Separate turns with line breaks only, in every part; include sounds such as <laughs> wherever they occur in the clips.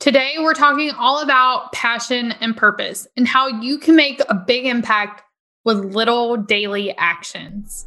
Today, we're talking all about passion and purpose and how you can make a big impact with little daily actions.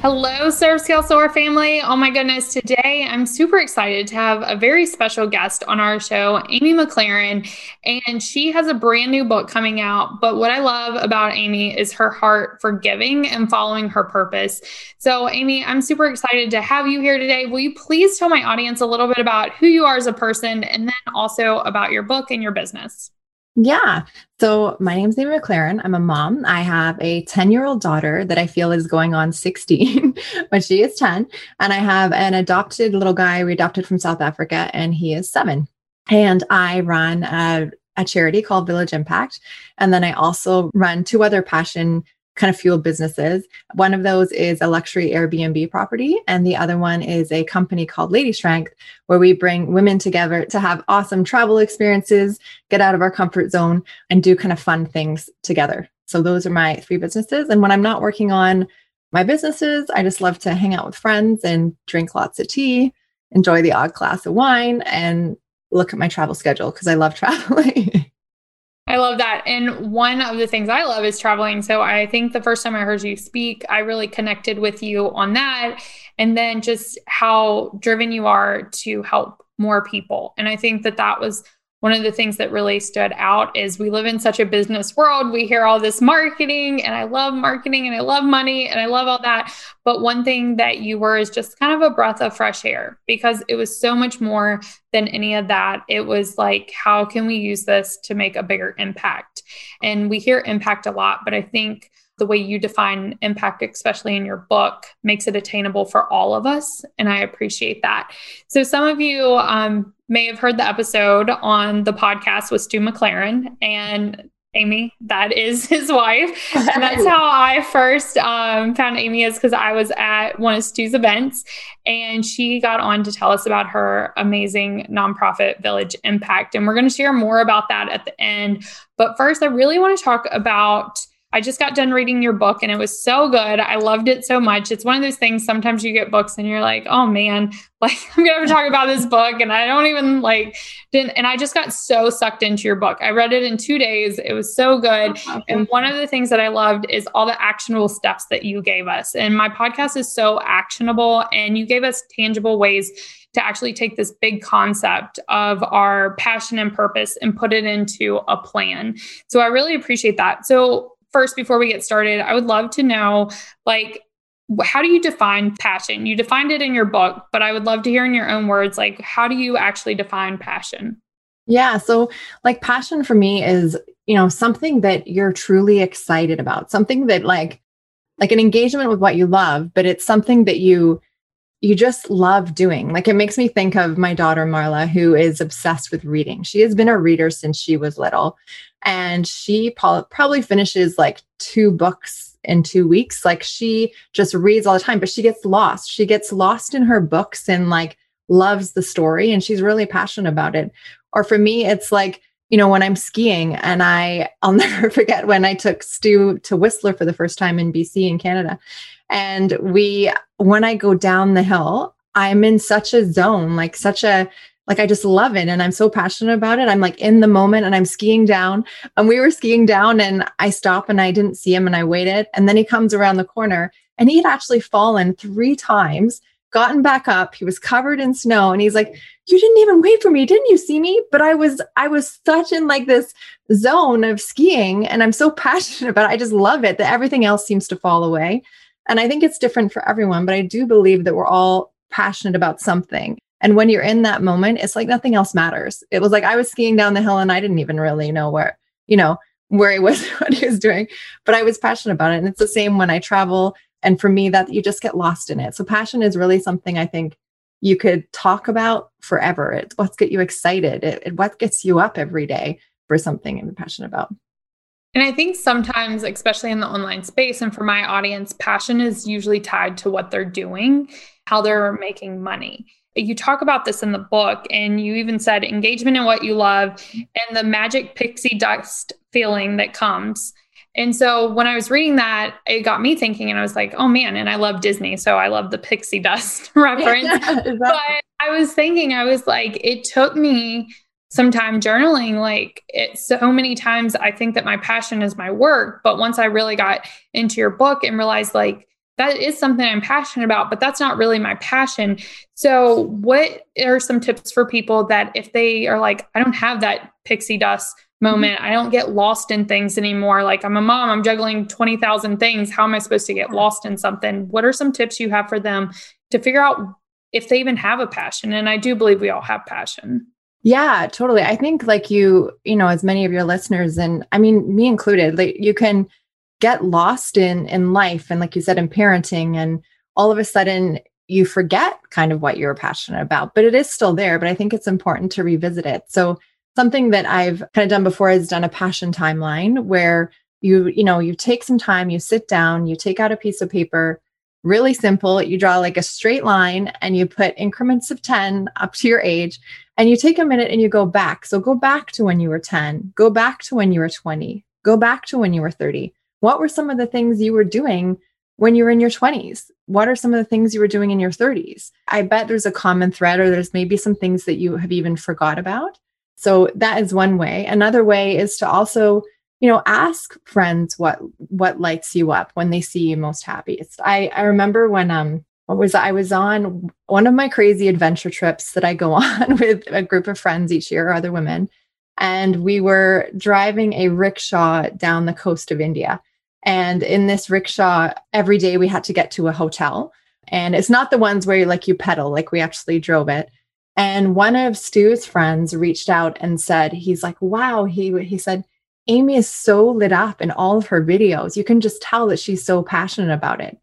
Hello, Serve Scale Soar family. Oh my goodness, today I'm super excited to have a very special guest on our show, Amy McLaren. And she has a brand new book coming out. But what I love about Amy is her heart for giving and following her purpose. So, Amy, I'm super excited to have you here today. Will you please tell my audience a little bit about who you are as a person and then also about your book and your business?
Yeah. So my name is Amy McLaren. I'm a mom. I have a 10 year old daughter that I feel is going on 16, <laughs> but she is 10. And I have an adopted little guy we adopted from South Africa, and he is seven. And I run a, a charity called Village Impact. And then I also run two other passion kind of fuel businesses. One of those is a luxury Airbnb property, and the other one is a company called Lady Strength, where we bring women together to have awesome travel experiences, get out of our comfort zone, and do kind of fun things together. So those are my three businesses. And when I'm not working on my businesses, I just love to hang out with friends and drink lots of tea, enjoy the odd glass of wine, and look at my travel schedule because I love <laughs> traveling.
I love that. And one of the things I love is traveling. So I think the first time I heard you speak, I really connected with you on that. And then just how driven you are to help more people. And I think that that was one of the things that really stood out is we live in such a business world. We hear all this marketing, and I love marketing and I love money and I love all that. But one thing that you were is just kind of a breath of fresh air because it was so much more than any of that. It was like, how can we use this to make a bigger impact? And we hear impact a lot, but I think the way you define impact, especially in your book, makes it attainable for all of us. And I appreciate that. So, some of you um, may have heard the episode on the podcast with Stu McLaren and Amy, that is <laughs> his wife. And that's <laughs> how I first um, found Amy is because I was at one of Stu's events and she got on to tell us about her amazing nonprofit Village Impact. And we're going to share more about that at the end. But first, I really want to talk about I just got done reading your book and it was so good. I loved it so much. It's one of those things sometimes you get books and you're like, oh man, <laughs> like I'm gonna talk about this book. And I don't even like didn't and I just got so sucked into your book. I read it in two days. It was so good. Oh, and one of the things that I loved is all the actionable steps that you gave us. And my podcast is so actionable and you gave us tangible ways to actually take this big concept of our passion and purpose and put it into a plan. So I really appreciate that. So first, before we get started, I would love to know like, how do you define passion? You defined it in your book, but I would love to hear in your own words, like, how do you actually define passion?
Yeah. So, like, passion for me is, you know, something that you're truly excited about, something that, like, like an engagement with what you love, but it's something that you you just love doing. Like it makes me think of my daughter Marla, who is obsessed with reading. She has been a reader since she was little, and she probably finishes like two books in two weeks. Like she just reads all the time, but she gets lost. She gets lost in her books and like loves the story, and she's really passionate about it. Or for me, it's like you know when i'm skiing and i i'll <laughs> never forget when i took stu to whistler for the first time in bc in canada and we, when I go down the hill, I'm in such a zone, like such a, like I just love it and I'm so passionate about it. I'm like in the moment and I'm skiing down. And we were skiing down and I stop and I didn't see him and I waited. And then he comes around the corner and he had actually fallen three times, gotten back up. He was covered in snow and he's like, You didn't even wait for me. Didn't you see me? But I was, I was such in like this zone of skiing and I'm so <laughs> passionate about it. I just love it that everything else seems to fall away. And I think it's different for everyone, but I do believe that we're all passionate about something. And when you're in that moment, it's like nothing else matters. It was like I was skiing down the hill and I didn't even really know where, you know, where he was, <laughs> what he was doing, but I was passionate about it. And it's the same when I travel. And for me, that you just get lost in it. So passion is really something I think you could talk about forever. It's what gets you excited. It, it what gets you up every day. for something I'm passionate about.
And I think sometimes, especially in the online space and for my audience, passion is usually tied to what they're doing, how they're making money. You talk about this in the book, and you even said engagement in what you love and the magic pixie dust feeling that comes. And so when I was reading that, it got me thinking, and I was like, oh man, and I love Disney. So I love the pixie dust <laughs> reference. <laughs> exactly. But I was thinking, I was like, it took me some time journaling. Like it so many times, I think that my passion is my work. But once I really got into your book and realized, like, that is something I'm passionate about, but that's not really my passion. So, what are some tips for people that if they are like, I don't have that pixie dust mm-hmm. moment. I don't get lost in things anymore. Like I'm a mom, I'm juggling 20,000 things. How am I supposed to get lost in something? What are some tips you have for them to figure out if they even have a passion? And I do believe we all have passion.
Yeah, totally. I think like you, you know, as many of your listeners and I mean me included, like you can get lost in in life and like you said in parenting and all of a sudden you forget kind of what you're passionate about, but it is still there, but I think it's important to revisit it. So something that I've kind of done before is done a passion timeline where you, you know, you take some time, you sit down, you take out a piece of paper, really simple. You draw like a straight line and you put increments of 10 up to your age. And you take a minute and you go back. So go back to when you were 10, go back to when you were 20, go back to when you were 30. What were some of the things you were doing when you were in your 20s? What are some of the things you were doing in your 30s? I bet there's a common thread, or there's maybe some things that you have even forgot about. So that is one way. Another way is to also, you know, ask friends what what lights you up when they see you most happy. I I remember when um what was I was on one of my crazy adventure trips that I go <laughs> on with a group of friends each year, other women, and we were driving a rickshaw down the coast of India. And in this rickshaw, every day we had to get to a hotel. And it's not the ones where you like you pedal, like we actually drove it. And one of Stu's friends reached out and said, he's like, wow, he he said, Amy is so lit up in all of her videos. You can just tell that she's so passionate about it.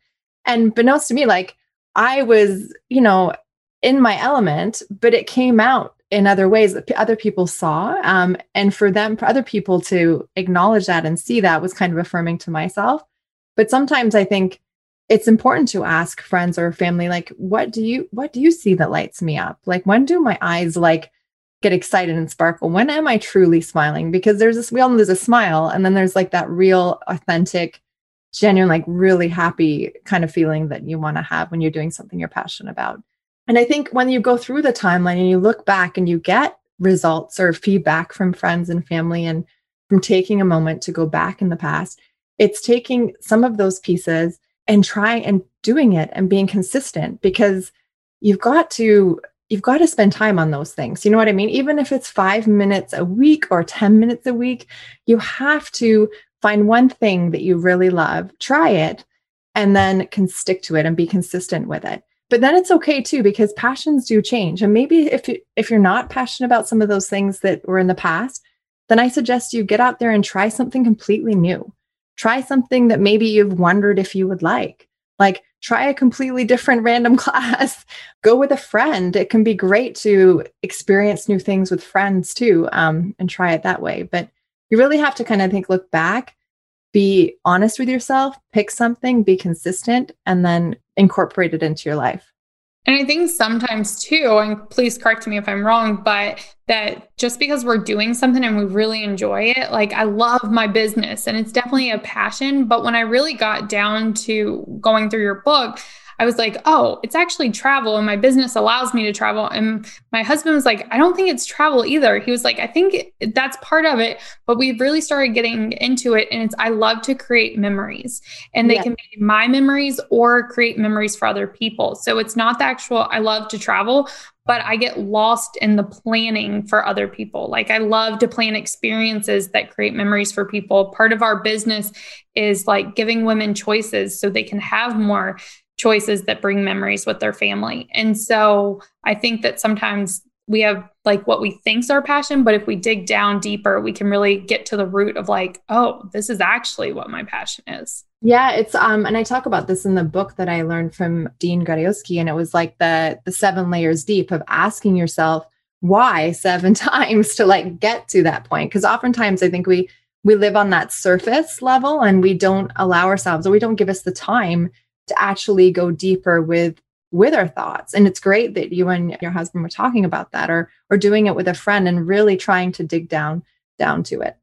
And beknownst to me, like I was, you know, in my element, but it came out in other ways that other people saw. Um, and for them, for other people to acknowledge that and see that was kind of affirming to myself. But sometimes I think it's important to ask friends or family like what do you what do you see that lights me up like when do my eyes like get excited and sparkle when am i truly smiling because there's this we all know there's a smile and then there's like that real authentic genuine like really happy kind of feeling that you want to have when you're doing something you're passionate about and i think when you go through the timeline and you look back and you get results or feedback from friends and family and from taking a moment to go back in the past it's taking some of those pieces and try and doing it and being consistent because you've got to you've got to spend time on those things. You know what I mean? Even if it's 5 minutes a week or 10 minutes a week, you have to find one thing that you really love, try it and then can stick to it and be consistent with it. But then it's okay too because passions do change. And maybe if you, if you're not passionate about some of those things that were in the past, then I suggest you get out there and try something completely new try something that maybe you've wondered if you would like. Like try a completely different random <laughs> class, go with a friend. It can be great to experience new things with friends too, um, and try it that way. But you really have to kind of think, look back, be honest with yourself, pick something, be consistent, and then incorporate it into your life.
And I think sometimes too, and please correct me if I'm wrong, but that just because we're doing something and we really enjoy it, like I love my business and it's definitely a passion. But when I really got down to going through your book, I was like, oh, it's actually travel and my business allows me to travel. And my husband was like, I don't think it's travel either. He was like, I think that's part of it, but we've really started getting into it. And it's, I love to create memories and they yeah. can be my memories or create memories for other people. So it's not the actual, I love to travel, but I get lost in the planning for other people. Like I love to plan experiences that create memories for people. Part of our business is like giving women choices so they can have more choices that bring memories with their family. And so I think that sometimes we have like what we think's our passion, but if we dig down deeper, we can really get to the root of like, oh, this is actually what my passion is.
Yeah, it's um and I talk about this in the book that I learned from Dean Graziosi and it was like the the seven layers deep of asking yourself why seven <laughs> times to like get to that point because oftentimes i think we we live on that surface level and we don't allow ourselves or we don't give us the time to actually go deeper with with our thoughts. And it's great that you and your husband were talking about that or or doing it with a friend and really trying to dig down down to it.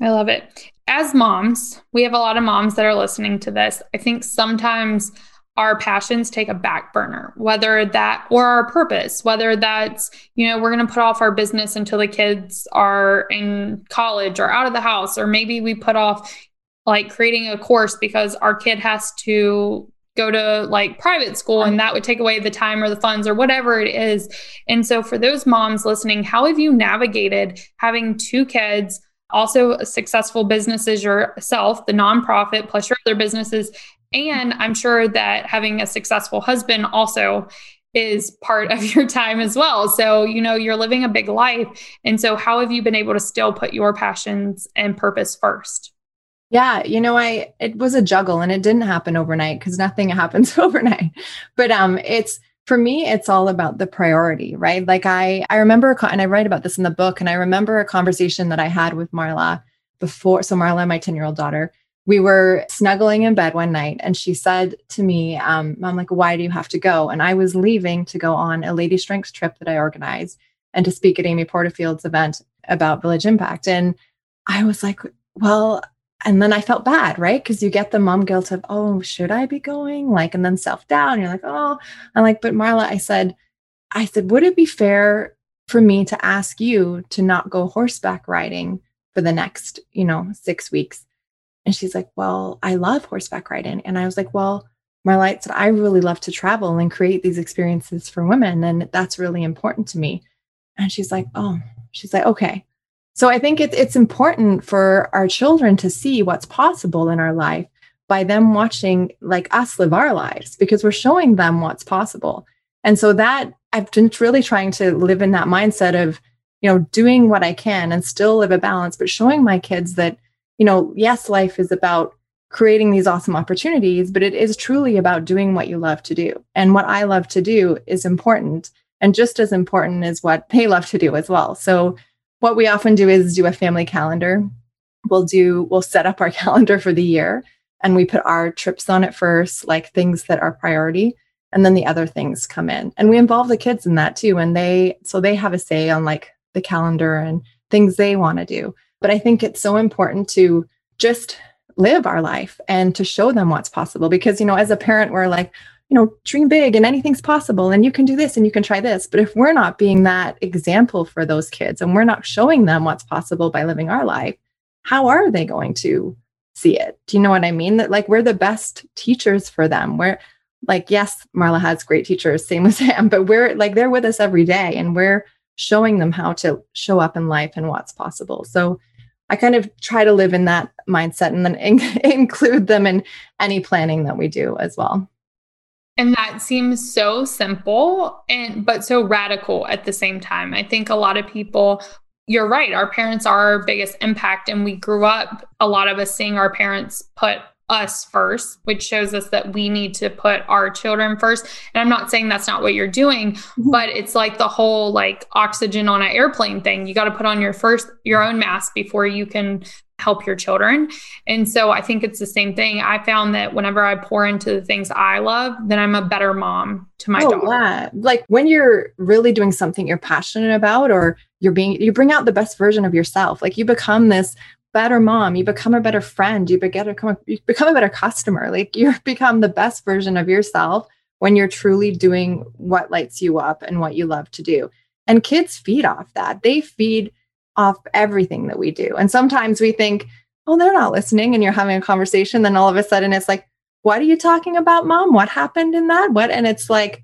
I love it. As moms we have a lot of moms that are listening to this. I think sometimes our passions take a back burner, whether that or our purpose, whether that's, you know, we're going to put off our business until the kids are in college or out of the house, or maybe we put off like creating a course because our kid has to go to like private school and that would take away the time or the funds or whatever it is. And so for those moms listening, how have you navigated having two kids? also successful businesses yourself, the nonprofit plus your other businesses, and I'm sure that having a successful husband also is part of your time as well. So, you know, you're living a big life. And so, how have you been able to still put your passions and purpose first?
Yeah, you know, I it was a juggle and it didn't happen overnight because nothing <laughs> happens overnight. But um it's for me it's all about the priority, right? Like I I remember and I write about this in the book and I remember a conversation that I had with Marla before so Marla my 10-year-old daughter we were snuggling in bed one night and she said to me um, i'm like why do you have to go and i was leaving to go on a lady strengths trip that i organized and to speak at amy porterfield's event about village impact and i was like well and then i felt bad right because you get the mom guilt of oh should i be going like and then self-doubt you're like oh i'm like but marla i said i said would it be fair for me to ask you to not go horseback riding for the next you know six weeks and she's like, Well, I love horseback riding. And I was like, Well, Marlight said, I really love to travel and create these experiences for women. And that's really important to me. And she's like, Oh, she's like, Okay. So I think it, it's important for our children to see what's possible in our life by them watching like us live our lives because we're showing them what's possible. And so that I've been really trying to live in that mindset of, you know, doing what I can and still live a balance, but showing my kids that you know, yes, life is about creating these awesome opportunities, but it is truly about doing what you love to do. And what I love to do is important and just as important as what they love to do as well. So, what we often do is do a family calendar. We'll do, we'll set up our <laughs> calendar for the year and we put our trips on it first, like things that are priority. And then the other things come in. And we involve the kids in that too. And they, so they have a say on like the calendar and things they want to do. But I think it's so important to just live our life and to show them what's possible because, you know, as a parent, we're like, you know, dream big and anything's possible and you can do this and you can try this. But if we're not being that example for those kids and we're not showing them what's possible by living our life, how are they going to see it? Do you know what I mean? That like we're the best teachers for them. We're like, yes, Marla has great teachers, same <laughs> with Sam, but we're like, they're with us every day and we're showing them how to show up in life and what's possible. So I kind of try to live in that mindset and then in- <laughs> include them in any planning that we do as well.
And that seems so simple and but so radical at the same time. I think a lot of people you're right, our parents are our biggest impact and we grew up a lot of us seeing our parents put us first, which shows us that we need to put our children first. And I'm not saying that's not what you're doing, mm-hmm. but it's like the whole like oxygen on an airplane thing. You got to put on your first your own mask before you can help your children. And so I think it's the same thing. I found that whenever I pour into the things I love, then I'm a better mom to my oh, daughter. Yeah.
Like when you're really doing something you're passionate about or you're being you bring out the best version of yourself. Like you become this better mom you become a better friend you become, you become a better customer like you <laughs> become the best version of yourself when you're truly doing what lights you up and what you love to do and kids feed off that they feed off everything that we do and sometimes we think oh they're not listening and you're having a conversation then all of a sudden it's like what are you talking about mom what happened in that what and it's like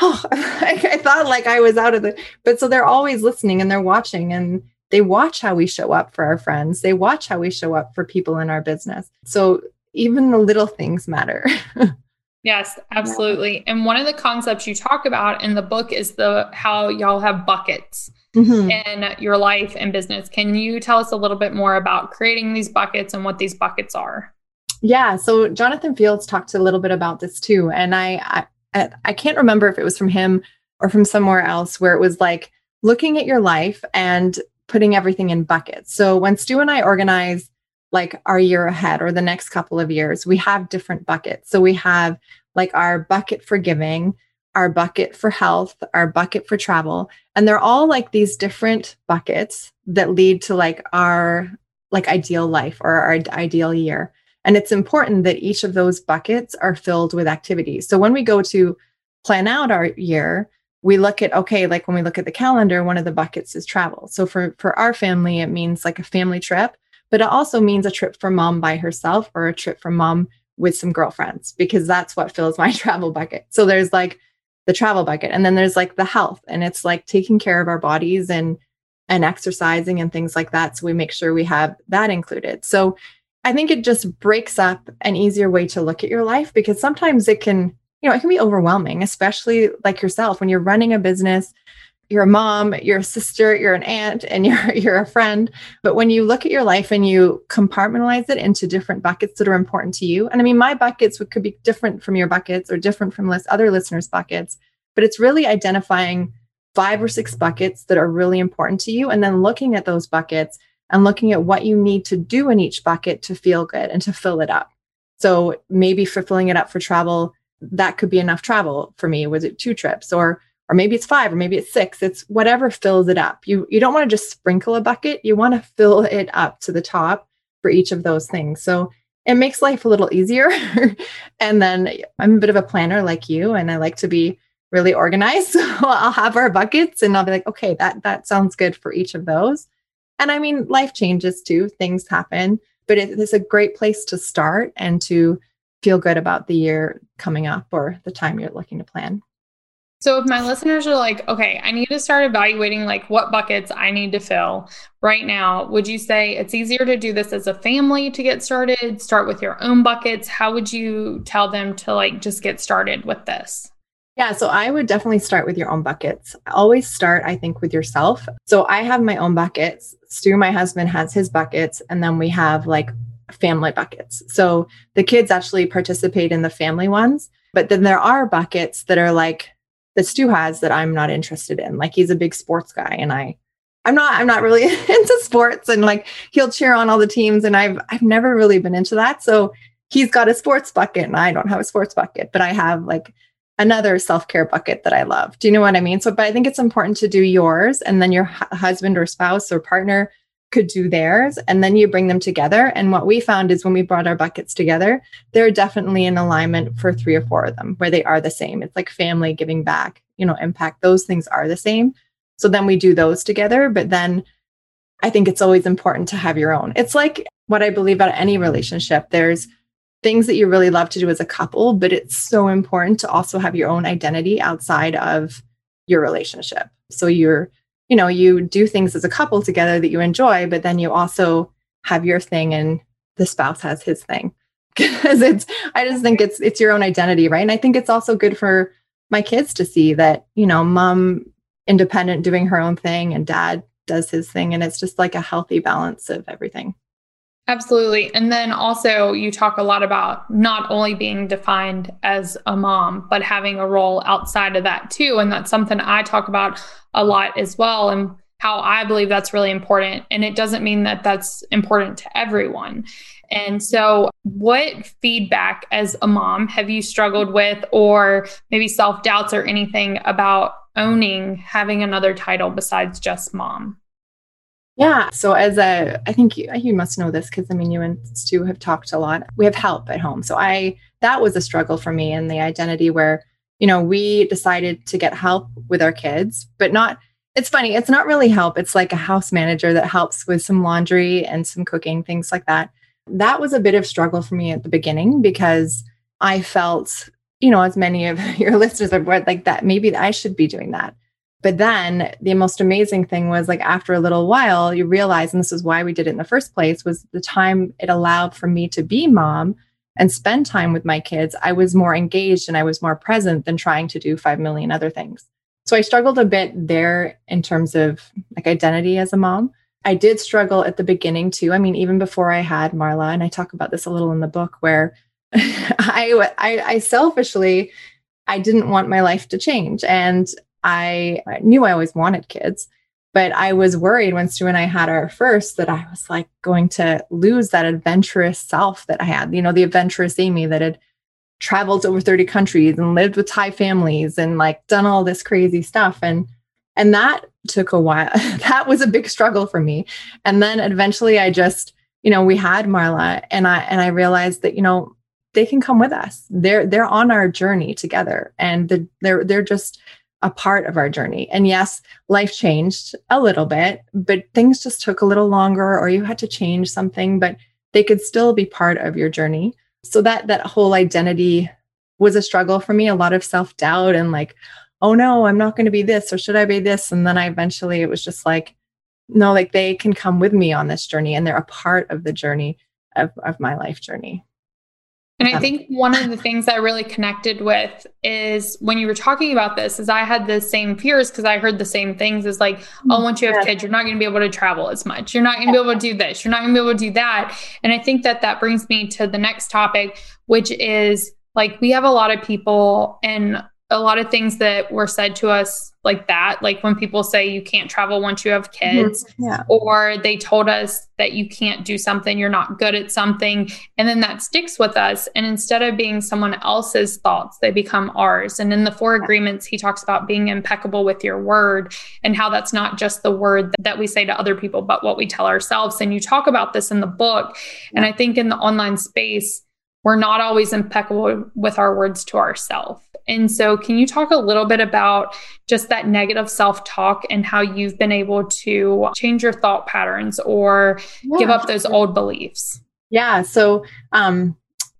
oh <laughs> I thought like i was out of the but so they're always listening and they're watching and they watch how we show up for our friends. They watch how we show up for people in our business. So even the little things matter. <laughs>
yes, absolutely. Yeah. And one of the concepts you talk about in the book is the how y'all have buckets. Mm-hmm. in your life and business. Can you tell us a little bit more about creating these buckets and what these buckets are?
Yeah, so Jonathan Fields talked a little bit about this too, and I I, I can't remember if it was from him or from somewhere else where it was like looking at your life and putting everything in buckets. So when Stu and I organize like our year ahead or the next couple of years, we have different buckets. So we have like our bucket for giving, our bucket for health, our bucket for travel, and they're all like these different buckets that lead to like our like ideal life or our ideal year. And it's important that each of those buckets are filled with activities. So when we go to plan out our year, we look at okay, like when we look at the calendar, one of the buckets is travel. So for for our family, it means like a family trip, but it also means a trip for mom by herself or a trip for mom with some girlfriends because that's what fills my <laughs> travel bucket. So there's like the travel bucket and then there's like the health and it's like taking care of our bodies and and exercising and things like that so we make sure we have that included. So I think it just breaks up an easier way to look at your life because sometimes it can, you know, it can be overwhelming, especially like yourself when you're running a business you're a mom, you're a sister, you're an aunt, and <laughs> you're you're a friend. But when you look at your life and you compartmentalize it into different buckets that are important to you, and I mean, my buckets could be different from your buckets or different from list, other listeners' buckets, but it's really identifying five or six buckets that are really important to you, and then looking at those buckets and looking at what you need to do in each bucket to feel good and to fill it up. So maybe for filling it up for travel, that could be enough travel for me. Was it two trips or or maybe it's five or maybe it's six it's whatever fills it up. You you don't want to just sprinkle a bucket you want to fill it up to the top for each of those things. So it makes life a little easier. <laughs> And then i'm a bit of a planner like you and i like to be really organized. <laughs> So i'll have our buckets and i'll be like okay that that sounds good for each of those. And i mean life changes too things happen but it is a great place to start and to feel good about the year coming up or the time you're looking to plan
so if my listeners are like, okay, I need to start evaluating like what buckets I need to fill right now, would you say it's easier to do this as a family to get started? Start with your own buckets. How would you tell them to like just get started with this?
Yeah, so I would definitely start with your own buckets. Always start, I think, with yourself. So I have my own buckets. Stu, my husband, has his buckets, and then we have like family buckets. So the kids actually participate in the family ones, but then there are buckets that are like that Stu has that I'm not interested in. Like he's a big sports guy and I I'm not I'm not really <laughs> into sports and like he'll cheer on all the teams and I've I've never really been into that. So he's got a sports bucket and I don't have a sports bucket, but I have like another self-care bucket that I love. Do you know what I mean? So but I think it's important to do yours and then your husband or spouse or partner could do theirs and then you bring them together. And what we found is when we brought our buckets together they're definitely in alignment for three or four of them where they are the same. It's like family giving back you know impact. Those things are the same. So then we do those together but then i think it's always important to have your own. It's like what i believe about any relationship. There's things that you really love to do as a couple but it's so important to also have your own identity outside of your relationship. So you're you know, you do things as a couple together that you enjoy, but then you also have your thing and the spouse has his thing. <laughs> Because it's I just think it's it's your own identity, right? And I think it's also good for my kids to see that, you know, mom independent doing her own thing and dad does his thing and it's just like a healthy balance of everything.
Absolutely. And then also, you talk a lot about not only being defined as a mom, but having a role outside of that too. And that's something I talk about a lot as well. And how I believe that's really important. And it doesn't mean that that's important to everyone. And so, what feedback as a mom have you struggled with, or maybe self doubts or anything about owning having another title besides just mom?
Yeah. So as a, I think you, you must know this because I mean, you and Stu have talked a lot. We have help at home. So I, that was a struggle for me and the identity where, you know, we decided to get help with our kids, but not, it's funny. It's not really help. It's like a house manager that helps with some laundry and some cooking, things like that. That was a bit of struggle for me at the beginning because I felt, you know, as many of <laughs> your listeners are like that, maybe I should be doing that. But then the most amazing thing was like after a little while, you realize, and this is why we did it in the first place, was the time it allowed for me to be mom and spend time with my kids. I was more engaged and I was more present than trying to do 5 million other things. So I struggled a bit there in terms of like identity as a mom. I did struggle at the beginning too. I mean, even before I had Marla, and I talk about this a little in the book where <laughs> I, I, I selfishly, I didn't want my life to change. And I, knew I always wanted kids, but I was worried when Stu and I had our first that I was like going to lose that adventurous self that I had, you know, the adventurous Amy that had traveled to over 30 countries and lived with Thai families and like done all this crazy stuff. And and that took a while. <laughs> that was a big struggle for me. And then eventually I just, you know, we had Marla and I and I realized that, you know, they can come with us. They're they're on our journey together and the, they're they're just a part of our journey. And yes, life changed a little bit, but things just took a little longer or you had to change something, but they could still be part of your journey. So that that whole identity was a struggle for me, a lot of self-doubt and like, oh no, I'm not going to be this or should I be this? And then I eventually it was just like, no, like they can come with me on this journey and they're a part of the journey of, of my life journey.
And I think one of the things I really connected with is when you were talking about this, is I had the same fears because I heard the same things as like, mm. oh, once you have kids, you're not going to be able to travel as much. You're not going to be able to do this. You're not going to be able to do that. And I think that that brings me to the next topic, which is like we have a lot of people and a lot of things that were said to us like that like when people say you can't travel once you have kids yeah. or they told us that you can't do something you're not good at something and then that sticks with us and instead of being someone else's thoughts they become ours and in the four agreements he talks about being impeccable with your word and how that's not just the word that we say to other people but what we tell ourselves and you talk about this in the book and i think in the online space we're not always impeccable with our words to ourselves. And so, can you talk a little bit about just that negative self talk and how you've been able to change your thought patterns or yeah, give up those old beliefs?
Yeah. So, um,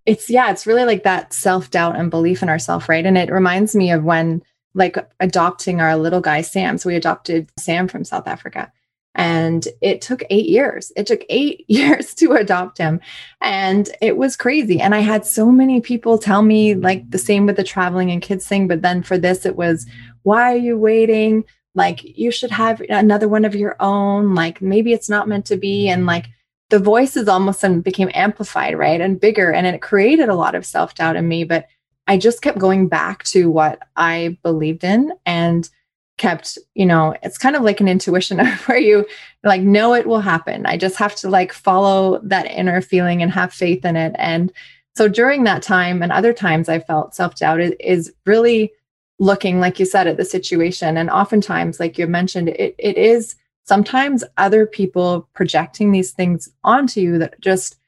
it's, yeah, it's really like that self doubt and belief in ourselves, right? And it reminds me of when, like, adopting our little guy, Sam. So, we adopted Sam from South Africa. And it took eight years. It took eight <laughs> years to adopt him. And it was crazy. And I had so many people tell me, like, the same with the traveling and kids thing. But then for this, it was, why are you waiting? Like, you should have another one of your own. Like, maybe it's not meant to be. And like, the voices almost became amplified, right? And bigger. And it created a lot of self doubt in me. But I just kept going back to what I believed in. And kept you know it's kind of like an intuition <laughs> where you like know it will happen. I just have to like follow that inner feeling and have faith in it. And so during that time and other times i felt self-doubt is really looking like you said at the situation. And oftentimes like you mentioned it, it is sometimes other people projecting these things onto you that just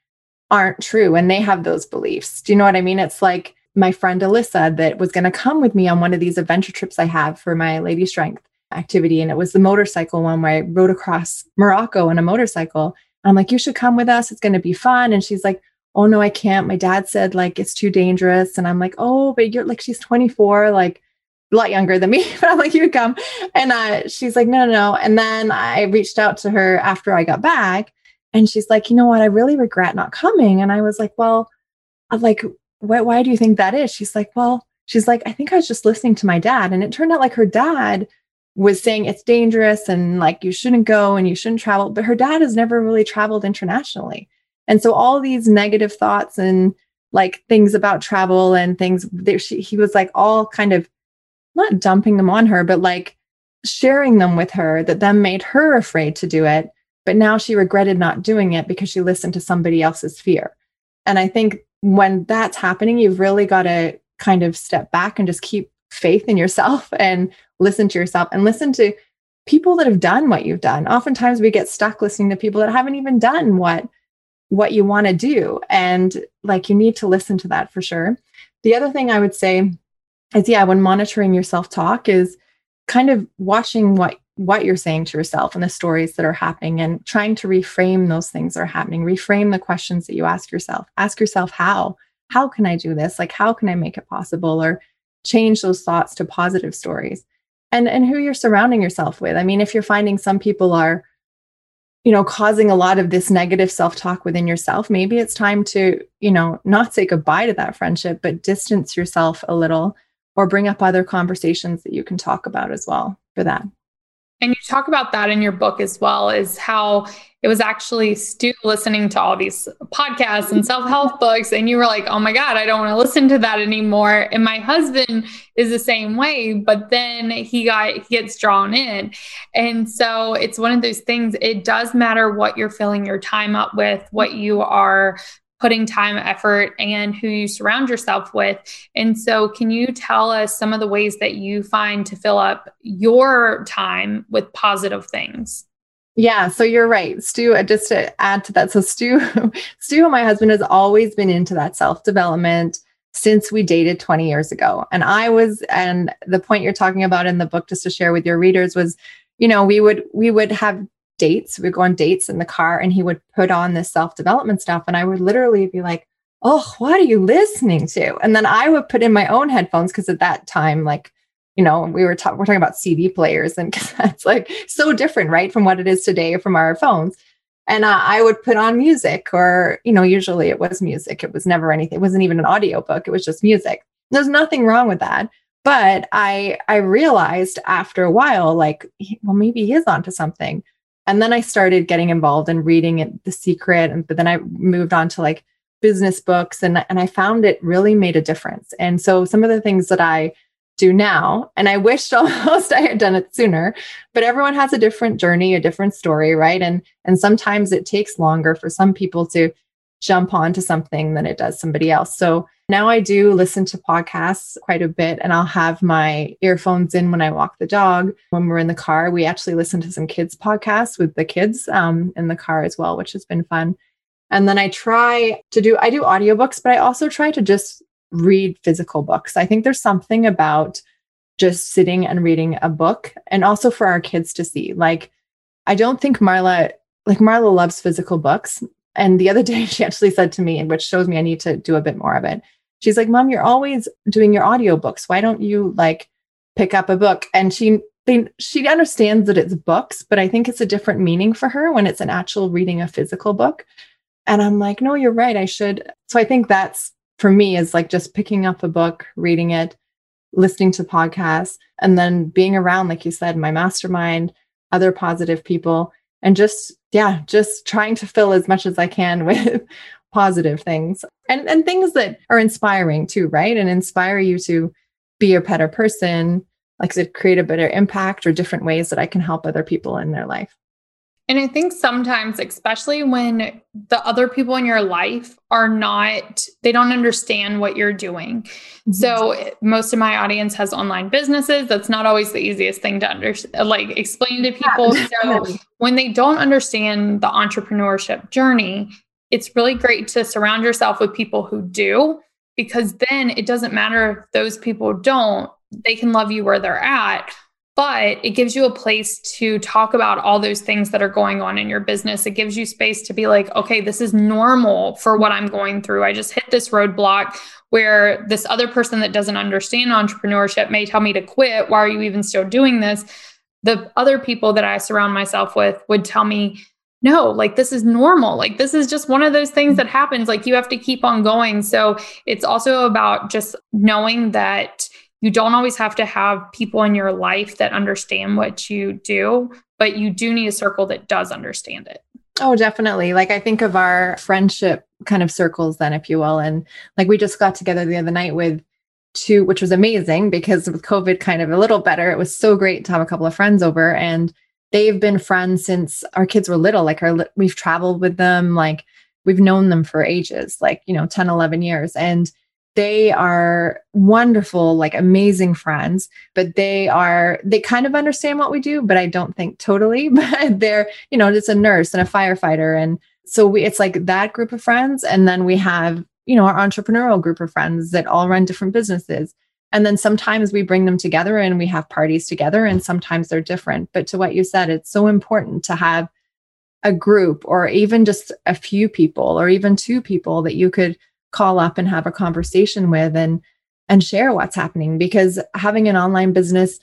aren't true and they have those beliefs. Do you know what i mean? It's like my friend Alyssa that was going to come with me on one of these adventure trips I have for my Lady Strength activity. And it was the motorcycle one where I rode across Morocco on a motorcycle. I'm like, you should come with us. It's going to be fun. And she's like, oh, no, I can't. My dad said like it's too dangerous. And I'm like, oh, but you're like, she's 24, like a lot younger than me. <laughs> but I'm like, you come. And uh, she's like, no, no, no. And then I reached out to her after I got back. And she's like, you know what? I really regret not coming. And I was like, well, I'm like, why, why do you think that is? She's like, well, she's like, I think I was just listening to my dad. And it turned out like her dad was saying it's dangerous and like you shouldn't go and you shouldn't travel. But her dad has never really traveled internationally. And so all these negative thoughts and like things about travel and things that she, he was like all kind of not dumping them on her, but like sharing them with her that then made her afraid to do it. But now she regretted not doing it because she listened to somebody else's fear. And I think when that's happening, you've really got to kind of step back and just keep faith in yourself <laughs> and listen to yourself and listen to people that have done what you've done. Oftentimes we get stuck listening to people that haven't even done what what you want to do and like you need to listen to that for sure. The other thing I would say is yeah, when monitoring your self-talk is kind of watching what what you're saying to yourself and the stories that are happening and trying to reframe those things that are happening. Reframe the questions that you ask yourself. Ask yourself how? How can i do this? Like how can i make it possible? Or change those thoughts to positive stories. And and who you're surrounding yourself with. I mean if you're finding some people are you know causing a lot of this negative self-talk within yourself maybe it's time to you know not say goodbye to that friendship but distance yourself a little or bring up other conversations that you can talk about as well for that
And you talk about that in your book as well, is how it was actually Stu listening to all these podcasts and self help books. And you were like, oh my God, I don't want to listen to that anymore. And my husband is the same way, but then he got, he gets drawn in. And so it's one of those things, it does matter what you're filling your time up with, what you are putting time, effort, and who you surround yourself with. And so, can you tell us some of the ways that you find to fill up your time with positive things?
Yeah, so you're right. Stu, uh, just to add to that. So Stu, <laughs> Stu, my husband has always been into that self-development since we dated 20 years ago. And I was, and the point you're talking about in the book, just to share with your readers, was, you know, we would we would have dates. We'd go on dates in the car and he would put on this self-development stuff. And I would literally be like, oh, what are you listening to? And then I would put in my own headphones because at that time, like, you know, we were, ta- we're talking about CD players and <laughs> that's like so different, right? From what it is today from our phones. And uh, I would put on music or, you know, usually it was music. It was never anything. It wasn't even an audio book. It was just music. There's nothing wrong with that. But I, I realized after a while, like, well, maybe he is onto something and then I started getting involved in reading it, The Secret. And but then I moved on to like business books and, and I found it really made a difference. And so some of the things that I do now, and I wished <laughs> almost I had done it sooner, but everyone has a different journey, a different story, right? And and sometimes it takes longer for some people to jump onto something than it does somebody else. So now I do listen to podcasts quite a bit, and I'll have my earphones in when I walk the dog. When we're in the car, we actually listen to some kids' podcasts with the kids um, in the car as well, which has been fun. And then I try to do, I do audiobooks, but I also try to just read physical books. I think there's something about just sitting and reading a book and also for our kids to see. Like, I don't think Marla, like Marla loves physical books. And the other <laughs> day she actually said to me, and which shows me I need to do a bit more of it she's like, Mom, you're always doing your audiobooks. Why don't you like pick up a book? And she they, she understands that it's books, but I think it's a different meaning for her when it's an actual reading a physical book. And I'm like, no, you're right. I should. So I think that's for me is like just picking up a book, reading it, listening to podcasts, and then being around, like you said, my mastermind, other positive people, and just, yeah, just trying to fill as much as I can <laughs> with positive things and, and things that are inspiring too, right? And inspire you to be a better person, like to create a better impact or different ways that I can help other people in their life.
And I think sometimes, especially when the other people in your life are not, they don't understand what you're doing. Mm-hmm. So, most of my audience has online businesses. That's not always the easiest thing to understand, like explain to people. Yeah, so, when they don't understand the entrepreneurship journey, it's really great to surround yourself with people who do, because then it doesn't matter if those people don't, they can love you where they're at. But it gives you a place to talk about all those things that are going on in your business. It gives you space to be like, okay, this is normal for what I'm going through. I just hit this roadblock where this other person that doesn't understand entrepreneurship may tell me to quit. Why are you even still doing this? The other people that I surround myself with would tell me, no, like this is normal. Like this is just one of those things that happens. Like you have to keep on going. So it's also about just knowing that you don't always have to have people in your life that understand what you do, but you do need a circle that does understand it.
Oh, definitely. Like I think of our friendship kind of circles, then, if you will. And like we just got together the other night with two, which was amazing because with COVID kind of a little better, it was so great to have a couple of friends over. And they've been friends since our kids were little like our we've traveled with them like we've known them for ages like you know 10 11 years and they are wonderful like amazing friends but they are they kind of understand what we do but i don't think totally <laughs> but they're you know it's a nurse and a firefighter. And so we it's like that group of friends. And then we have you know our entrepreneurial group of friends that all run different businesses. And then sometimes we bring them together and we have parties together, and sometimes they're different. But to what you said, it's so important to have a group or even just a few people or even two people that you could call up and have a conversation with and and share what's happening because having an online business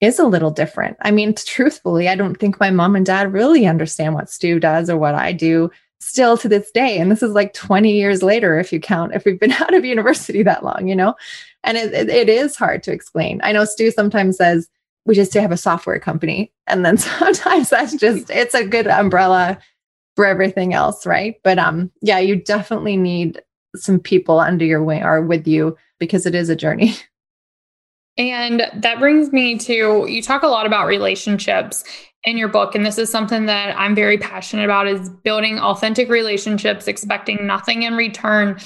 is a little different. I mean, <laughs> truthfully, I don't think my mom and dad really understand what Stu does or what I do still to this day. And this is like 20 years later, if you count, if we've been <laughs> out of university that long, you know? And it, it, it is hard to explain. I know Stu sometimes says, we just have a software company. And then <laughs> sometimes that's just, it's a good umbrella for everything else. Right. But um, yeah, you definitely need some people under your wing are with you because it is a journey. <laughs>
And that brings me to you talk a lot about relationships in your book and this is something that I'm very passionate about is building authentic relationships expecting nothing in return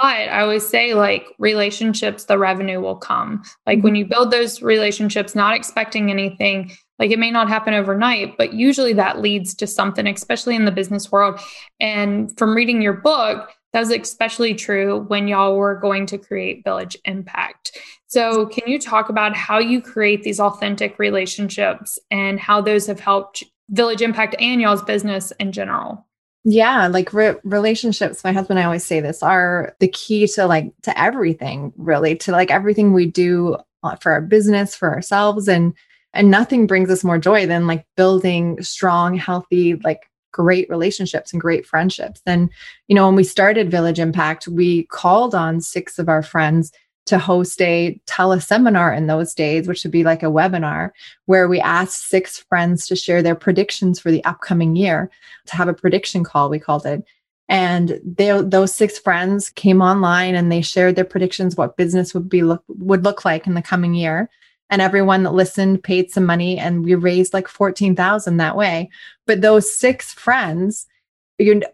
but I always say, like, relationships, the revenue will come. Like, when mm-hmm. you build those relationships, not expecting anything, like, it may not happen overnight, but usually that leads to something, especially in the business world. And from reading your book, that was especially true when y'all were going to create Village Impact. So, can you talk about how you create these authentic relationships and how those have helped Village Impact and y'all's business in general?
Yeah, like re- relationships, my husband and I always say this are the key to like to everything, really, to like everything we do uh, for our business, for ourselves and and nothing brings us more joy than like building strong, healthy, like great relationships and great friendships. And you know, when we started Village Impact, we called on six of our friends to host a teleseminar in those days, which would be like a webinar, where we asked six friends to share their predictions for the upcoming year, to have a prediction call, we called it. And they, those six friends came online and they shared their predictions what business would be look, would look like in the coming year. And everyone that listened paid some money, and we raised like fourteen thousand that way. But those six friends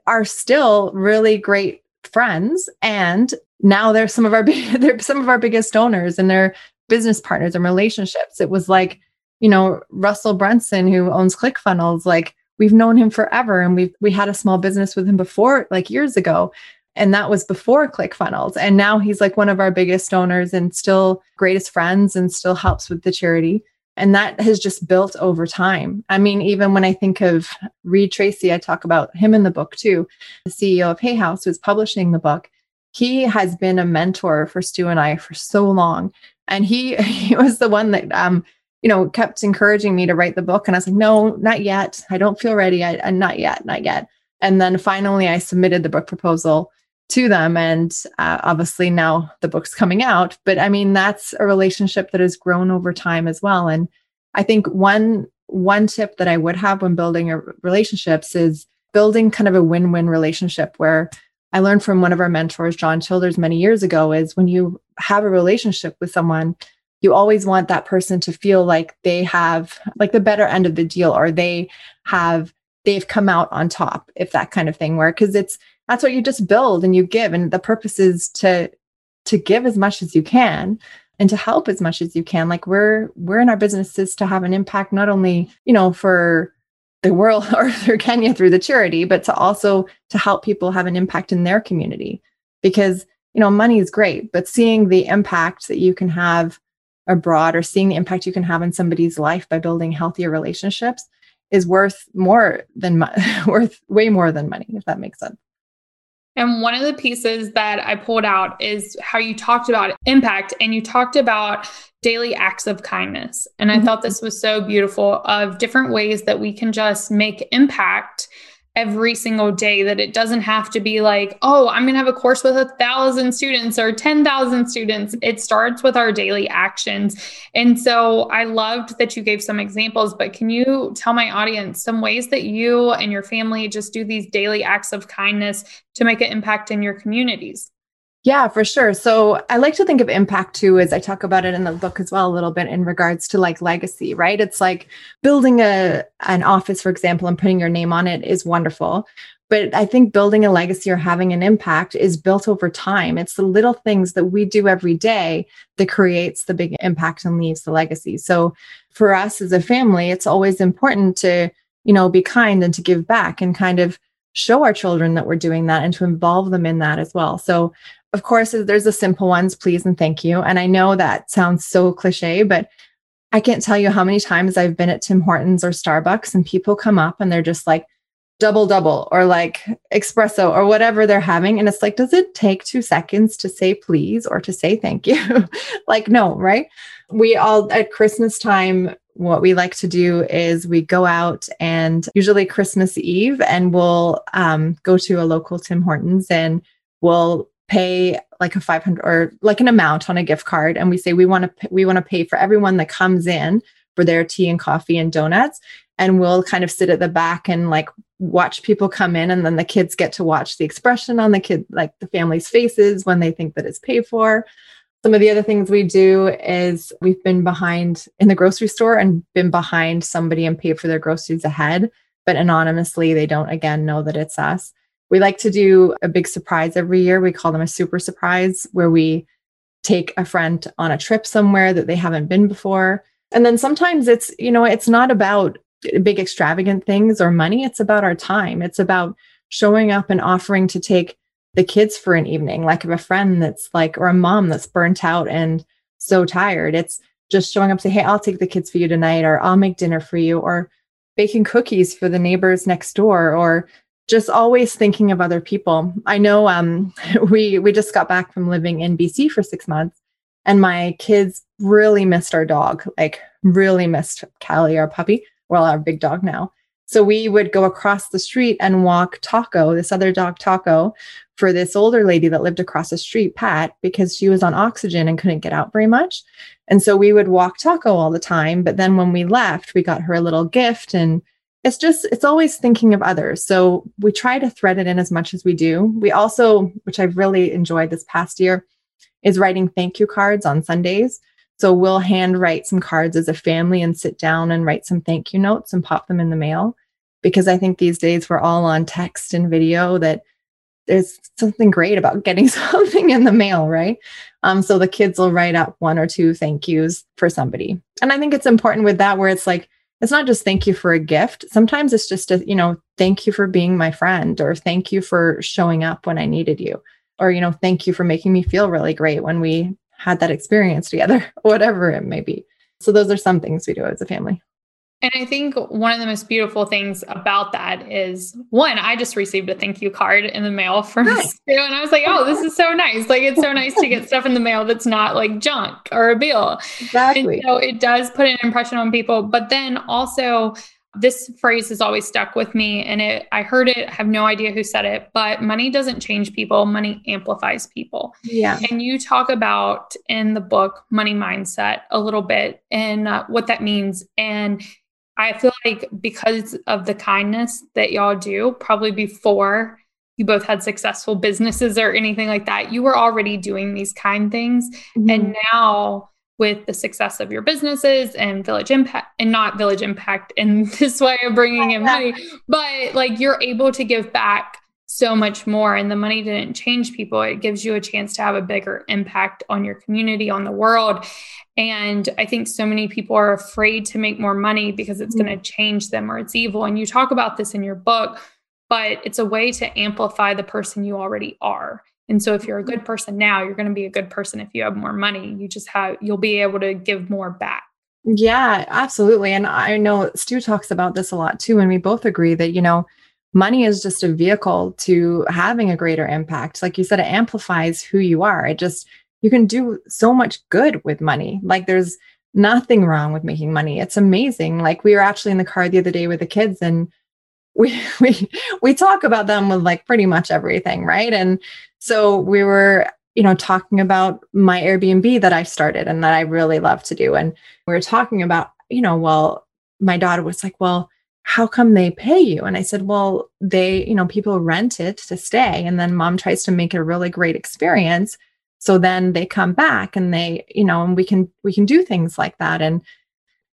are still really great friends and now they're some of our <laughs> they're some of our biggest donors and they're business partners and relationships. It was like, you know, Russell Brunson who owns ClickFunnels, like we've known him forever and we've we had a small business with him before like years ago and that was before ClickFunnels and now he's like one of our biggest donors and still greatest friends and still helps with the charity and that has just built over time. I mean, even when I think of Reid Tracy, I talk about him in the book too, the CEO of Hay House, who's publishing the book he has been a mentor for Stu and I for so long. And he <laughs> he was the one that um, you know, kept encouraging me to write the book. And I was like, no, not yet. I don't feel ready. I, I not yet, not yet. And then finally I submitted the book proposal to them. And uh, obviously now the book's coming out. But I mean, that's a relationship that has grown over time as well. And I think one one tip that I would have when building relationships is building kind of a win-win relationship where I learned from one of our mentors, John Childers, many years ago, is when you have a relationship with someone, you always want that person to feel like they have like the better end of the deal or they have they've come out on top if that kind of thing where because it's that's what you just build and you give and the purpose is to to give as much as you can and to help as much as you can like we're we're in our businesses to have an impact not only you know for the world <laughs> or through Kenya through the charity, but to also to help people have an impact in their community. Because, you know, money is great, but seeing the impact that you can have abroad or seeing the impact you can have in somebody's life by building healthier relationships is worth more than <laughs> worth way more than money, if that makes sense.
And one of the pieces that I pulled out is how you talked about impact and you talked about daily acts of kindness. And I mm-hmm. thought this was so beautiful of different ways that we can just make impact every single day that it doesn't have to be like, oh, I'm going to have a course with a thousand students or 10,000 students. It starts with our daily actions. And so I loved that you gave some examples, but can you tell my audience some ways that you and your family just do these daily acts of kindness to make an impact in your communities?
Yeah, for sure. So I like to think of impact too, as I talk about it in the book as well, a little bit in regards to like legacy, right? It's like building a an office, for example, and putting your name on it is wonderful. But I think building a legacy or having an impact is built over time. It's the little things that we do every day that creates the big impact and leaves the legacy. So for us as a family, it's always important to, you know, be kind and to give back and kind of show our children that we're doing that and to involve them in that as well. So of course, there's the simple ones, please and thank you. And I know that sounds so cliche, but I can't tell you how many times I've been at Tim Hortons or Starbucks and people come up and they're just like, double double or like espresso or whatever they're having. And it's like, does it take two seconds to say please or to say thank you? <laughs> like, no, right? We all at Christmas time, what we like to do is we go out and usually Christmas Eve and we'll um, go to a local Tim Hortons and we'll pay like a 500 or like an amount on a gift card and we say we want to we want to pay for everyone that comes in for their tea and coffee and donuts. And we'll kind of sit at the back and like watch people come in. And then the kids get to watch the expression on the kid, like the family's faces when they think that it's paid for. Some of the other things we do is we've been behind in the grocery store and been behind somebody and paid for their groceries ahead, but anonymously, they don't again know that it's us. We like to do a big surprise every year. We call them a super surprise, where we take a friend on a trip somewhere that they haven't been before. And then sometimes it's, you know, it's not about big extravagant things or money. It's about our time. It's about showing up and offering to take the kids for an evening, like if a friend that's like, or a mom that's burnt out and so tired. It's just showing up, say, hey, I'll take the kids for you tonight, or I'll make dinner for you, or baking cookies for the neighbors next door, or just always thinking of other people. I know um, <laughs> we we just got back from living in BC for six months, and my kids really missed our dog, like really missed Callie, our puppy, well, our big dog now. So we would go across the street and walk Taco, this other dog Taco, for this older lady that lived across the street, Pat, because she was on oxygen and couldn't get out very much. And so we would walk Taco all the time. But then when we left, we got her a little gift and it's just it's always thinking of others so we try to thread it in as much as we do we also which i've really enjoyed this past year is writing thank you cards on sundays so we'll hand write some cards as a family and sit down and write some thank you notes and pop them in the mail because i think these days we're all on text and video that there's something great about getting <laughs> something in the mail, right? Um, so the kids will write up one or two thank yous for somebody. And I think it's important with that where it's like, it's not just thank you for a gift. Sometimes it's just a, you know, thank you for being my friend or thank you for showing up when I needed you. Or, you know, thank you for making me feel really great when we had that experience together, <laughs> whatever it may be. So those are some things we do as a family.
And I think one of the most beautiful things about that is one, I just received a thank you card in the mail from nice. <laughs> Stu, and I was like, oh, this is so nice. Like, it's so nice to get <laughs> stuff in the mail that's not like junk or a bill. Exactly. And so it does put an impression on people. But then also, this phrase has always stuck with me and it I heard it have no idea who said it but money doesn't change people money amplifies people
yeah
and you talk about in the book money mindset a little bit and uh, what that means and I feel like because of the kindness that y'all do, probably before you both had successful businesses or anything like that, you were already doing these kind things. Mm-hmm. And now, with the success of your businesses and Village Impact, and not Village Impact in <laughs> this way of bringing in <laughs> money, but like you're able to give back so much more and the money didn't change people. It gives you a chance to have a bigger impact on your community on the world. And i think so many people are afraid to make more money because it's mm-hmm. going to change them or it's evil. And you talk about this in your book but it's a way to amplify the person you already are. And so if you're a good person now you're going to be a good person if you have more money. You just have you'll be able to give more back.
Yeah absolutely. And i know stu talks about this a lot too and we both agree that you know money is just a vehicle to having a greater impact. Like you said, it amplifies who you are. It just, you can do so much good with money. Like there's nothing wrong with making money. It's amazing. Like we were actually in the car the other day with the kids and <laughs> we we we talk about them with like pretty much everything, right? And so we were you know talking about my Airbnb that I started and that I really love to do and we were talking about, you know, well my daughter was like, "Well, how come they pay you? And I said, well, they, you know, people rent it to stay. And then mom tries to make it a really great experience. So then they come back and they, you know, and we can, we can do things like that. And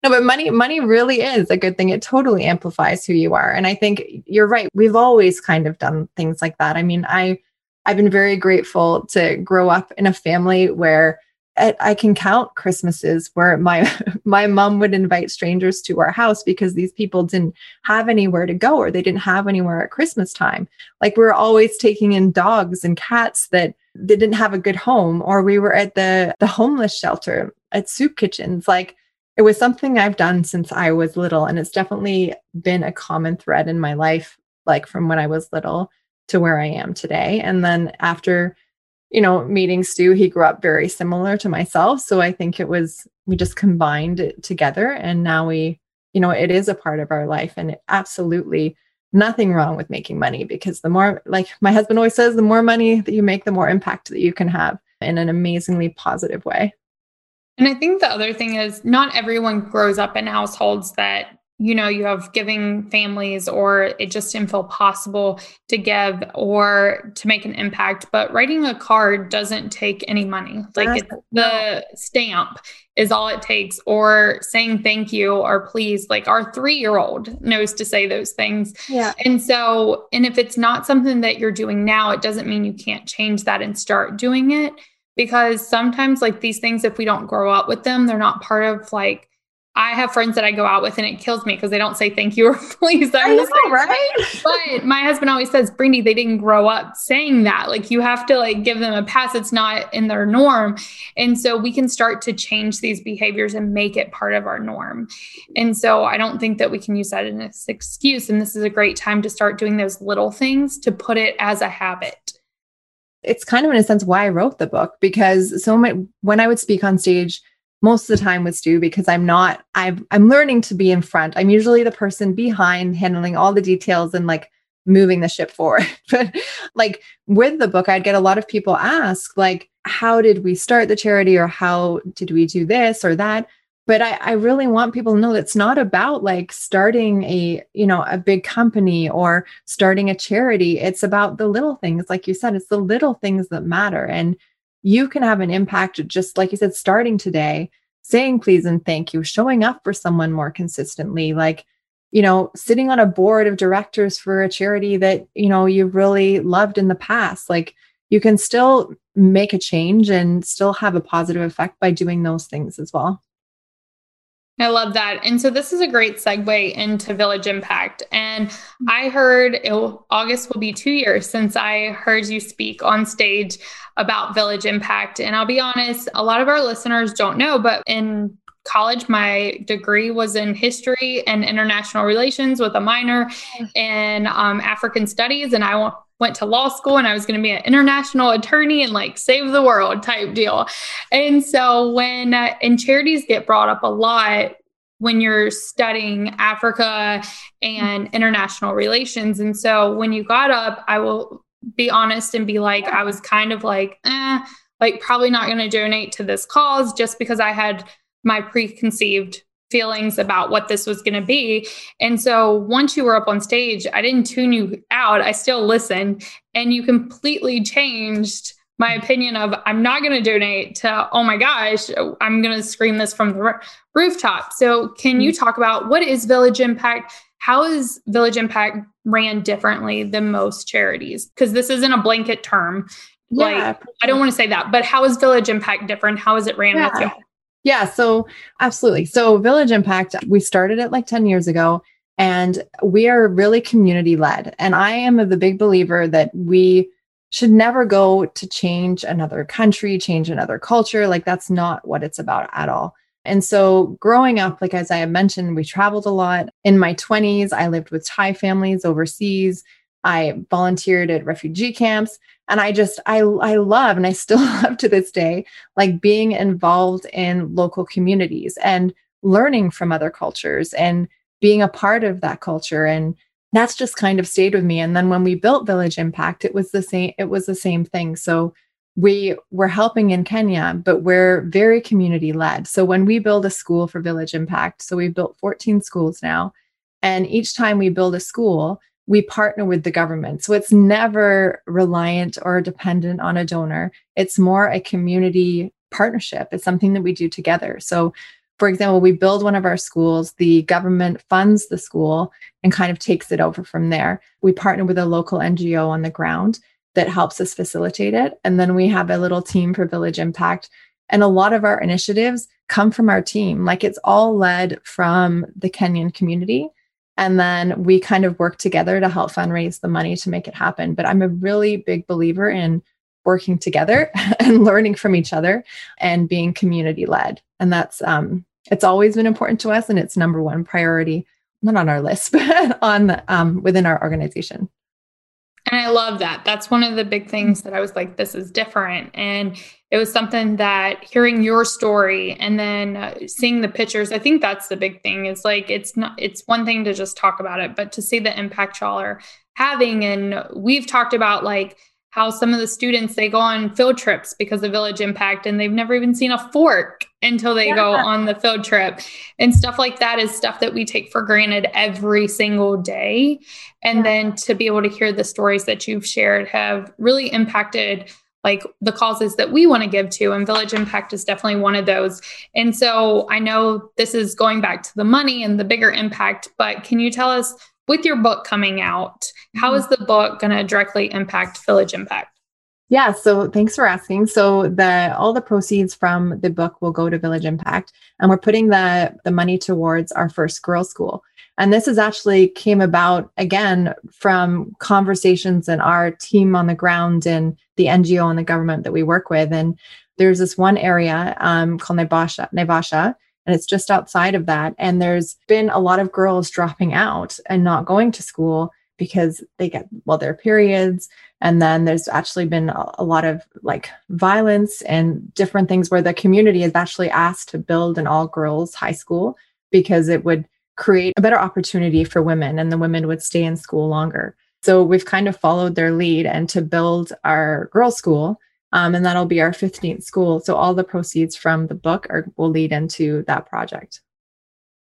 no, but money, money really is a good thing. It totally amplifies who you are. And I think you're right. We've always kind of done things like that. I mean, I, I've been very grateful to grow up in a family where I can count Christmases where my <laughs> my mom would invite strangers to our house because these people didn't have anywhere to go or they didn't have anywhere at Christmas time. Like we are always taking in dogs and cats that they didn't have a good home, or we were at the the homeless shelter at soup kitchens. Like it was something I've done since I was little, and it's definitely been a common thread in my life, like from when I was little to where I am today. And then after you know, meeting Stu, he grew up very similar to myself. So I think it was, we just combined it together. And now we, you know, it is a part of our life. And absolutely nothing wrong with making money because the more, like my husband always says, the more money that you make, the more impact that you can have in an amazingly positive way.
And I think the other thing is not everyone grows up in households that you know you have giving families or it just didn't feel possible to give or to make an impact. But writing a card doesn't take any money. Like the stamp is all it takes. Or saying thank you or please. Like our 3-year-old knows to say those things.
Yeah.
And so and if it's not something that you're doing now it doesn't mean you can't change that and start doing it. Because sometimes like these things if we don't grow up with them they're not part of like I have friends that I go out with and it kills me because they don't say thank you or <laughs> please.
I know, right?
but my husband always says, Brandy, they didn't grow up saying that. Like you have to like give them a pass. It's not in their norm. And so we can start to change these behaviors and make it part of our norm. And so I don't think that we can use that as an excuse. And this is a great time to start doing those little things to put it as a habit.
It's kind of in a sense why I wrote the book because so many, when I would speak on stage, most of the time with Stu because I'm not I'm I'm learning to be in front. I'm usually the person behind handling all the details and like moving the ship forward. <laughs> but like with the book I'd get a lot of people ask like how did we start the charity or how did we do this or that? But I, I really want people to know it's not about like starting a, you know, a big company or starting a charity. It's about the little things. Like you said, it's the little things that matter. And you can have an impact just like you said starting today saying please and thank you showing up for someone more consistently like you know sitting on a board of directors for a charity that you know you really loved in the past like you can still make a change and still have a positive effect by doing those things as well
I love that. And so this is a great segue into Village Impact. And I heard it will, August will be two years since I heard you speak on stage about Village Impact. And I'll be honest, a lot of our listeners don't know, but in college, my degree was in history and international relations with a minor in um, African studies. And I went to law school and I was going to be an international attorney and like save the world type deal. And so when uh, and charities get brought up a lot when you're studying Africa and international relations. And so when you got up, I will be honest and be like, I was kind of like, eh, like probably not going to donate to this cause just because I had my preconceived feelings about what this was going to be. And so once you were up on stage, I didn't tune you out. I still listened and you completely changed my opinion of I'm not going to donate to oh my gosh, I'm going to scream this from the r- rooftop. So can you mm-hmm. talk about what is Village Impact? How is Village Impact ran differently than most charities? Because this isn't a blanket term. Yeah, like I don't want to say that, but how is Village Impact different? How is it ran yeah. with you?
Yeah, so absolutely. So Village Impact, we started it like 10 years ago and we are really community led. And I am the big believer that we should never go to change another country, change another culture. Like that's not what it's about at all. And so growing up, like as I mentioned, we traveled a lot. In my 20s, I lived with Thai families overseas. I volunteered at refugee camps and I just I I love and I still <laughs> love to this day like being involved in local communities and learning from other cultures and being a part of that culture and that's just kind of stayed with me and then when we built Village Impact it was the same it was the same thing so we were helping in Kenya, but we're very community led. So when we build a school for Village Impact, so we've built 14 schools now, and each time we build a school, we partner with the government. So it's never reliant or dependent on a donor. It's more a community partnership. It's something that we do together. So, for example, we build one of our schools, the government funds the school and kind of takes it over from there. We partner with a local NGO on the ground that helps us facilitate it. And then we have a little team for Village Impact. And a lot of our initiatives come from our team. Like it's all led from the Kenyan community. And then we kind of work together to help fundraise the money to make it happen. But I'm a really big believer in working together <laughs> and learning from each other and being community led. And that's, um, it's always been important to us and it's number one priority, not on our list, <laughs> but on um, within our organization.
And I love that. That's one of the big things that I was like, this is different. And it was something that hearing your story and then uh, seeing the pictures, I think that's the big thing is like, it's not, it's one thing to just talk about it, but to see the impact y'all are having. And we've talked about like how some of the students they go on field trips because of village impact and they've never even seen a fork until they yeah. go on the field trip and stuff like that is stuff that we take for granted every single day and yeah. then to be able to hear the stories that you've shared have really impacted like the causes that we want to give to and village impact is definitely one of those and so i know this is going back to the money and the bigger impact but can you tell us with your book coming out, how is mm-hmm. the book going to directly impact Village Impact?
Yeah, so thanks for asking. So the all the proceeds from the book will go to Village Impact, and we're putting the the money towards our first girls' school. And this is actually came about again from conversations and our team on the ground and the NGO and the government that we work with. And there's this one area um, called Naivasha, Naivasha, and it's just outside of that. And there's been a lot of girls dropping out and not going to school because they get, well, their periods. And then there's actually been a, lot of like violence and different things where the community is actually asked to build an all girls high school because it would create a better opportunity for women and the women would stay in school longer. So we've kind of followed their lead and to build our girls' school um, and that'll be our 15th school. So all the proceeds from the book are, will lead into that project.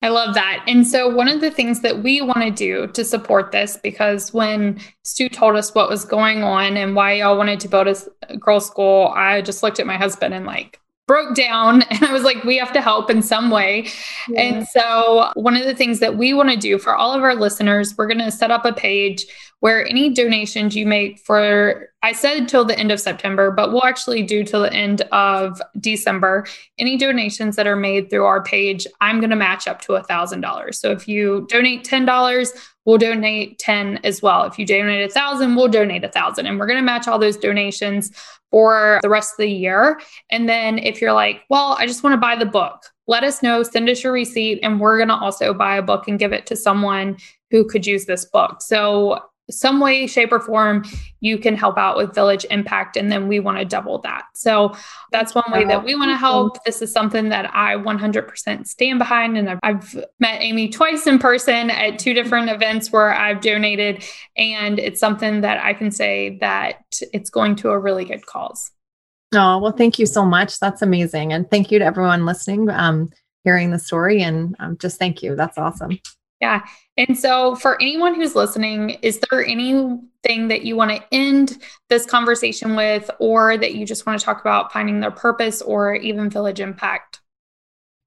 I love that. And so, one of the things that we want to do to support this, because when Stu told us what was going on and why y'all wanted to build a girls' school, I just looked at my husband and like broke down <laughs> and I was like, we have to help in some way. Yeah. And so, one of the things that we want to do for all of our listeners, we're going to set up a page where any donations you make for, I said till the end of September, but we'll actually do till the end of December. Any donations that are made through our page, I'm going to match up to a $1,000. So if you donate $10, we'll donate 10 as well. If you donate a thousand, we'll donate a thousand. And we're going to match all those donations for the rest of the year. And then if you're like, well, I just want to buy the book, let us know, send us your receipt, and we're going to also buy a book and give it to someone who could use this book. So some way, shape, or form, you can help out with Village Impact. And then we want to double that. So that's one way that we want to help. This is something that I 100% stand behind. And I've, I've met Amy twice in person at two different events where I've donated. And it's something that I can say that it's going to a really good cause.
Oh, well, thank you so much. That's amazing. And thank you to everyone listening, um, hearing the story. And um, just thank you. That's awesome.
Yeah. And so, for anyone who's listening, is there anything that you want to end this conversation with, or that you just want to talk about finding their purpose or even village impact?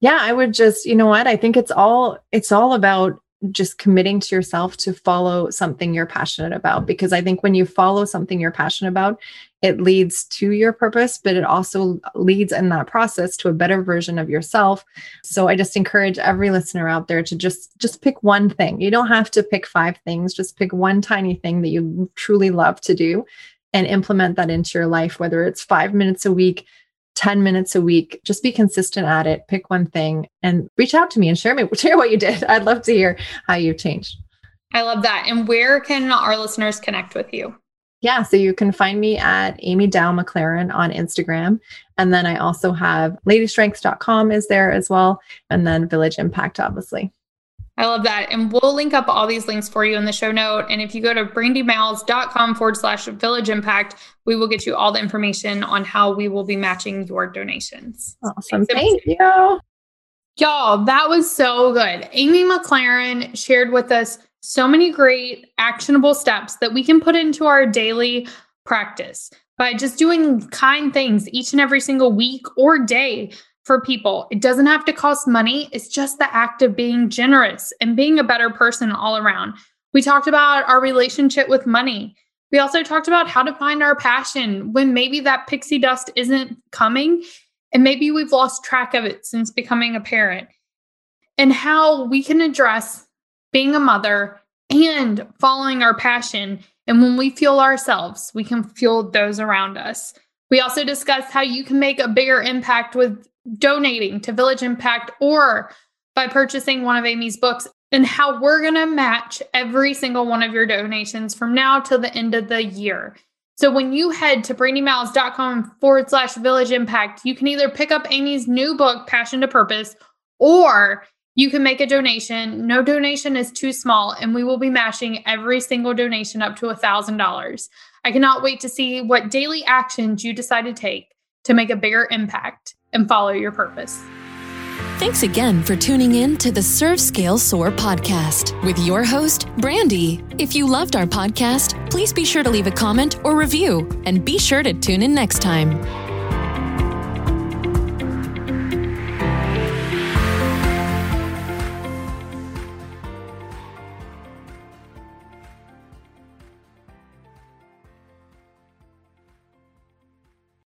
Yeah, I would just, you know what? I think it's all it's all about just committing to yourself to follow something you're passionate about because i think when you follow something you're passionate about it leads to your purpose but it also leads in that process to a better version of yourself so i just encourage every listener out there to just just pick one thing you don't have to pick five things just pick one tiny thing that you truly love to do and implement that into your life whether it's 5 minutes a week 10 minutes a week. Just be consistent at it. Pick one thing and reach out to me and share me <laughs> share what you did. I'd love to hear how you've changed.
I love that. And where can our listeners connect with you?
Yeah, so you can find me at Amy Dow McLaren on Instagram. And then I also have ladystrengths.com is there as well. And then Village Impact, obviously.
I love that. And we'll link up all these links for you in the show note. And if you go to brandymiles.com forward slash village impact, we will get you all the information on how we will be matching your donations.
Awesome. Thank you.
Y'all, that was so good. Amy McLaren shared with us so many great actionable steps that we can put into our daily practice by just doing kind things each and every single week or day for people. It doesn't have to cost money. It's just the act of being generous and being a better person all around. We talked about our relationship with money. We also talked about how to find our passion when maybe that pixie dust isn't coming and maybe we've lost track of it since becoming a parent, and how we can address being a mother and following our passion. And when we fuel ourselves, we can fuel those around us. We also discussed how you can make a bigger impact with donating to Village Impact or by purchasing one of Amy's books and how we're going to match every single one of your donations from now till the end of the year. So when you head to brandymiles.com forward slash village impact, you can either pick up Amy's new book, Passion to Purpose, or You can make a donation. No donation is too small, and we will be matching every single donation up to $1,000. I cannot wait to see what daily actions you decide to take to make a bigger impact and follow your purpose.
Thanks again for tuning in to the Serve Scale Soar podcast with your host, Brandy. If you loved our podcast, please be sure to leave a comment or review and be sure to tune in next time.